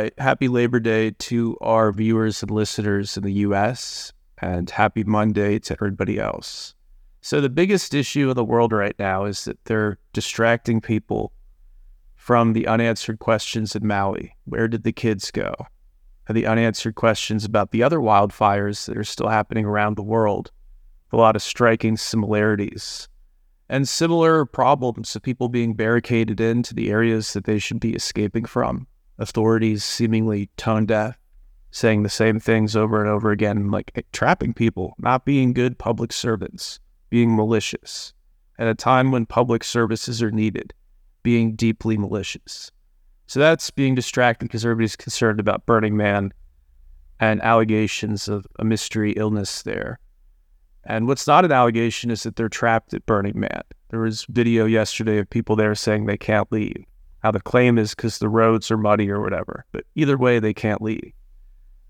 right. Happy Labor Day to our viewers and listeners in the US, and happy Monday to everybody else. So, the biggest issue in the world right now is that they're distracting people from the unanswered questions in Maui. Where did the kids go? And the unanswered questions about the other wildfires that are still happening around the world. A lot of striking similarities and similar problems of people being barricaded into the areas that they should be escaping from. Authorities seemingly tone deaf, saying the same things over and over again, like eh, trapping people, not being good public servants, being malicious. At a time when public services are needed, being deeply malicious. So that's being distracted because everybody's concerned about Burning Man and allegations of a mystery illness there. And what's not an allegation is that they're trapped at Burning Man. There was video yesterday of people there saying they can't leave. How the claim is because the roads are muddy or whatever. But either way, they can't leave.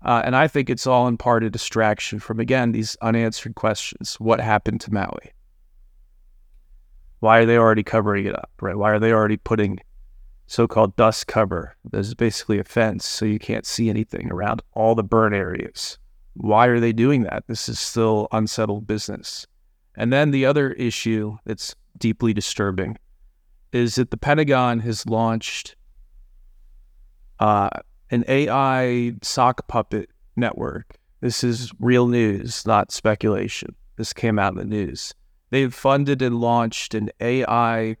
Uh, and I think it's all in part a distraction from, again, these unanswered questions. What happened to Maui? Why are they already covering it up, right? Why are they already putting so-called dust cover? There's basically a fence so you can't see anything around all the burn areas. Why are they doing that? This is still unsettled business. And then the other issue that's deeply disturbing is that the Pentagon has launched uh, an AI sock puppet network. This is real news, not speculation. This came out in the news. They've funded and launched an AI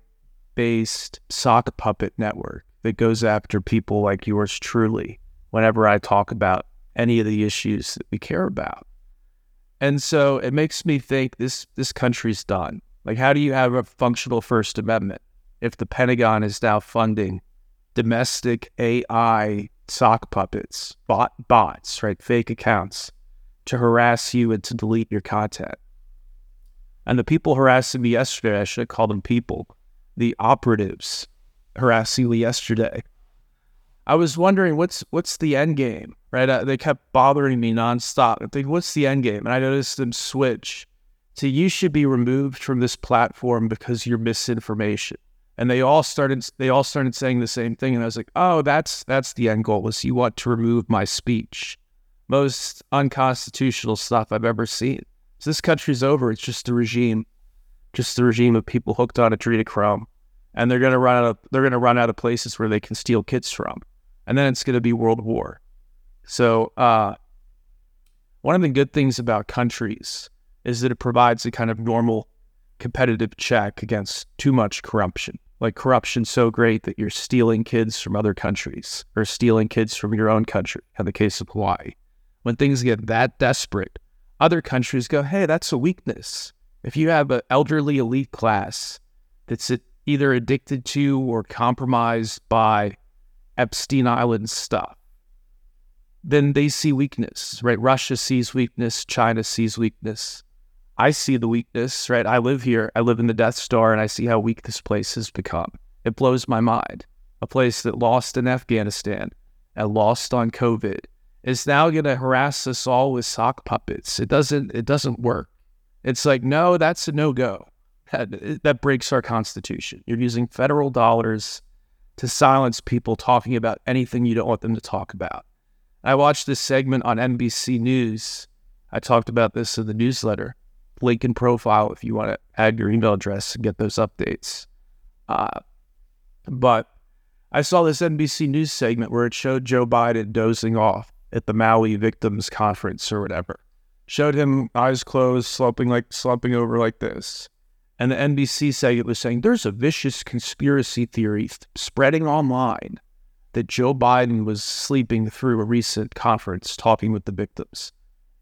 based sock puppet network that goes after people like yours truly whenever I talk about any of the issues that we care about. And so it makes me think this this country's done. Like how do you have a functional first amendment if the Pentagon is now funding domestic AI sock puppets, bot bots, right, fake accounts to harass you and to delete your content? And the people harassing me yesterday, I should have called them people, the operatives harassing me yesterday. I was wondering what's what's the end game, right? Uh, they kept bothering me nonstop. I think, what's the end game? And I noticed them switch to you should be removed from this platform because you're misinformation. And they all started they all started saying the same thing. And I was like, oh, that's that's the end goal is you want to remove my speech. Most unconstitutional stuff I've ever seen. So this country's over. It's just a regime, just the regime of people hooked on adrenochrome, and they're gonna run out of they're gonna run out of places where they can steal kids from, and then it's gonna be world war. So uh, one of the good things about countries is that it provides a kind of normal competitive check against too much corruption. Like corruption so great that you're stealing kids from other countries or stealing kids from your own country, in the case of Hawaii. When things get that desperate, other countries go, hey, that's a weakness. If you have an elderly elite class that's either addicted to or compromised by Epstein Island stuff, then they see weakness, right? Russia sees weakness, China sees weakness. I see the weakness, right? I live here, I live in the Death Star, and I see how weak this place has become. It blows my mind. A place that lost in Afghanistan and lost on COVID is now going to harass us all with sock puppets. It doesn't. It doesn't work. It's like no, that's a no go. That, that breaks our constitution. You're using federal dollars to silence people talking about anything you don't want them to talk about. I watched this segment on NBC News. I talked about this in the newsletter. Link in profile if you want to add your email address and get those updates. Uh, but I saw this NBC News segment where it showed Joe Biden dozing off at the Maui victims conference or whatever. Showed him eyes closed, slumping like slumping over like this. And the NBC segment was saying there's a vicious conspiracy theory spreading online that Joe Biden was sleeping through a recent conference talking with the victims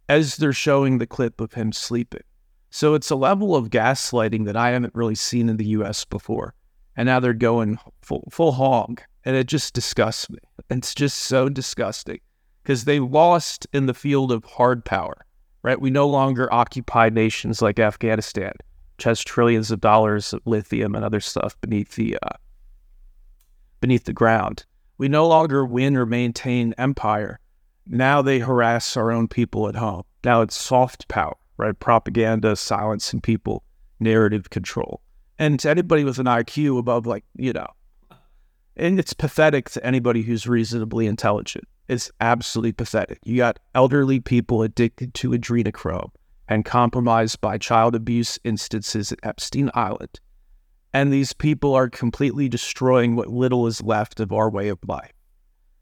as they're showing the clip of him sleeping. So it's a level of gaslighting that I haven't really seen in the US before. And now they're going full, full hog. And it just disgusts me. It's just so disgusting because they lost in the field of hard power, right? We no longer occupy nations like Afghanistan, which has trillions of dollars of lithium and other stuff beneath the uh, beneath the ground. We no longer win or maintain empire. Now they harass our own people at home. Now it's soft power, right? Propaganda, silencing people, narrative control. And to anybody with an IQ above, like, you know, And it's pathetic to anybody who's reasonably intelligent. It's absolutely pathetic. You got elderly people addicted to adrenochrome and compromised by child abuse instances at Epstein Island. And these people are completely destroying what little is left of our way of life.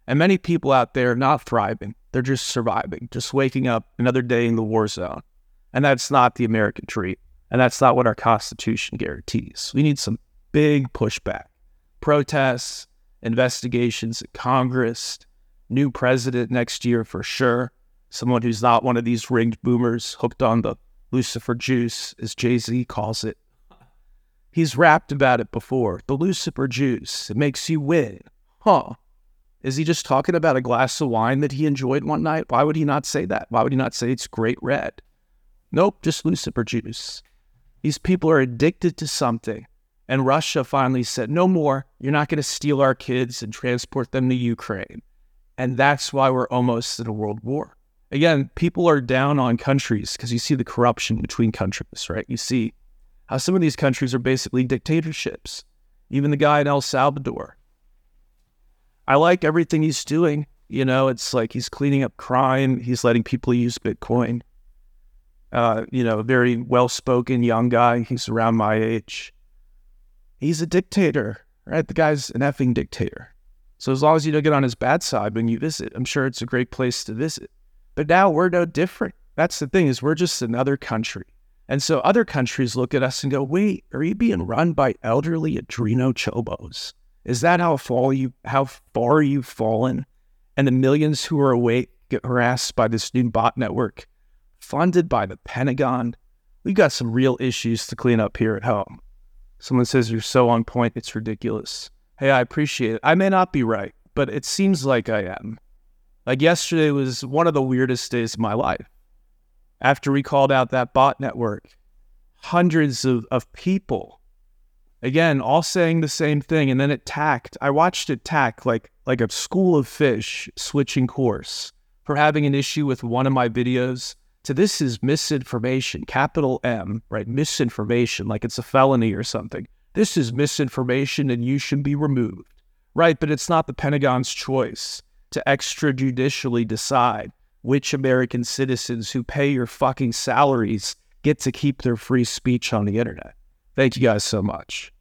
And many people out there are not thriving. They're just surviving, just waking up another day in the war zone. And that's not the American dream. And that's not what our Constitution guarantees. We need some big pushback, protests, investigations in Congress, new president next year for sure. Someone who's not one of these ringed boomers hooked on the Lucifer juice, as Jay Z calls it. He's rapped about it before. The Lucifer juice. It makes you win. Huh. Is he just talking about a glass of wine that he enjoyed one night? Why would he not say that? Why would he not say it's great red? Nope, just Lucifer juice. These people are addicted to something. And Russia finally said, no more. You're not going to steal our kids and transport them to Ukraine. And that's why we're almost in a world war. Again, people are down on countries because you see the corruption between countries, right? You see how some of these countries are basically dictatorships. Even the guy in El Salvador. I like everything he's doing. You know, it's like he's cleaning up crime, he's letting people use Bitcoin. Uh, you know, very well spoken young guy. He's around my age. He's a dictator, right? The guy's an effing dictator. So as long as you don't get on his bad side when you visit, I'm sure it's a great place to visit. But now we're no different. That's the thing is we're just another country. And so other countries look at us and go, wait, are you being run by elderly adreno chobos? Is that how far you how far you've fallen? And the millions who are awake get harassed by this new bot network funded by the Pentagon. We've got some real issues to clean up here at home. Someone says you're so on point, it's ridiculous. Hey, I appreciate it. I may not be right, but it seems like I am. Like yesterday was one of the weirdest days of my life. After we called out that bot network, hundreds of, of people, again, all saying the same thing, and then it tacked. I watched it tack like like a school of fish switching course for having an issue with one of my videos to this is misinformation, capital M, right? Misinformation, like it's a felony or something. This is misinformation and you should be removed. Right, but it's not the Pentagon's choice to extrajudicially decide which American citizens who pay your fucking salaries get to keep their free speech on the internet. Thank you guys so much.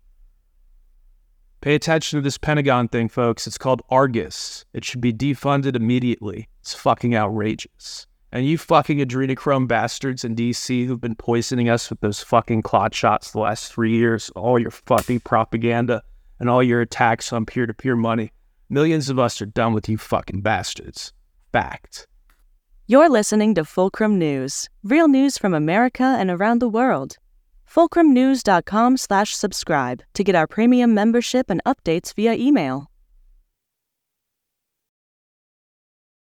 Pay attention to this Pentagon thing, folks. It's called Argus. It should be defunded immediately. It's fucking outrageous. And you fucking adrenochrome bastards in DC who've been poisoning us with those fucking clot shots the last three years, all your fucking propaganda and all your attacks on peer to peer money. Millions of us are done with you fucking bastards. Fact. You're listening to Fulcrum News, real news from America and around the world. Fulcrumnews.com slash subscribe to get our premium membership and updates via email.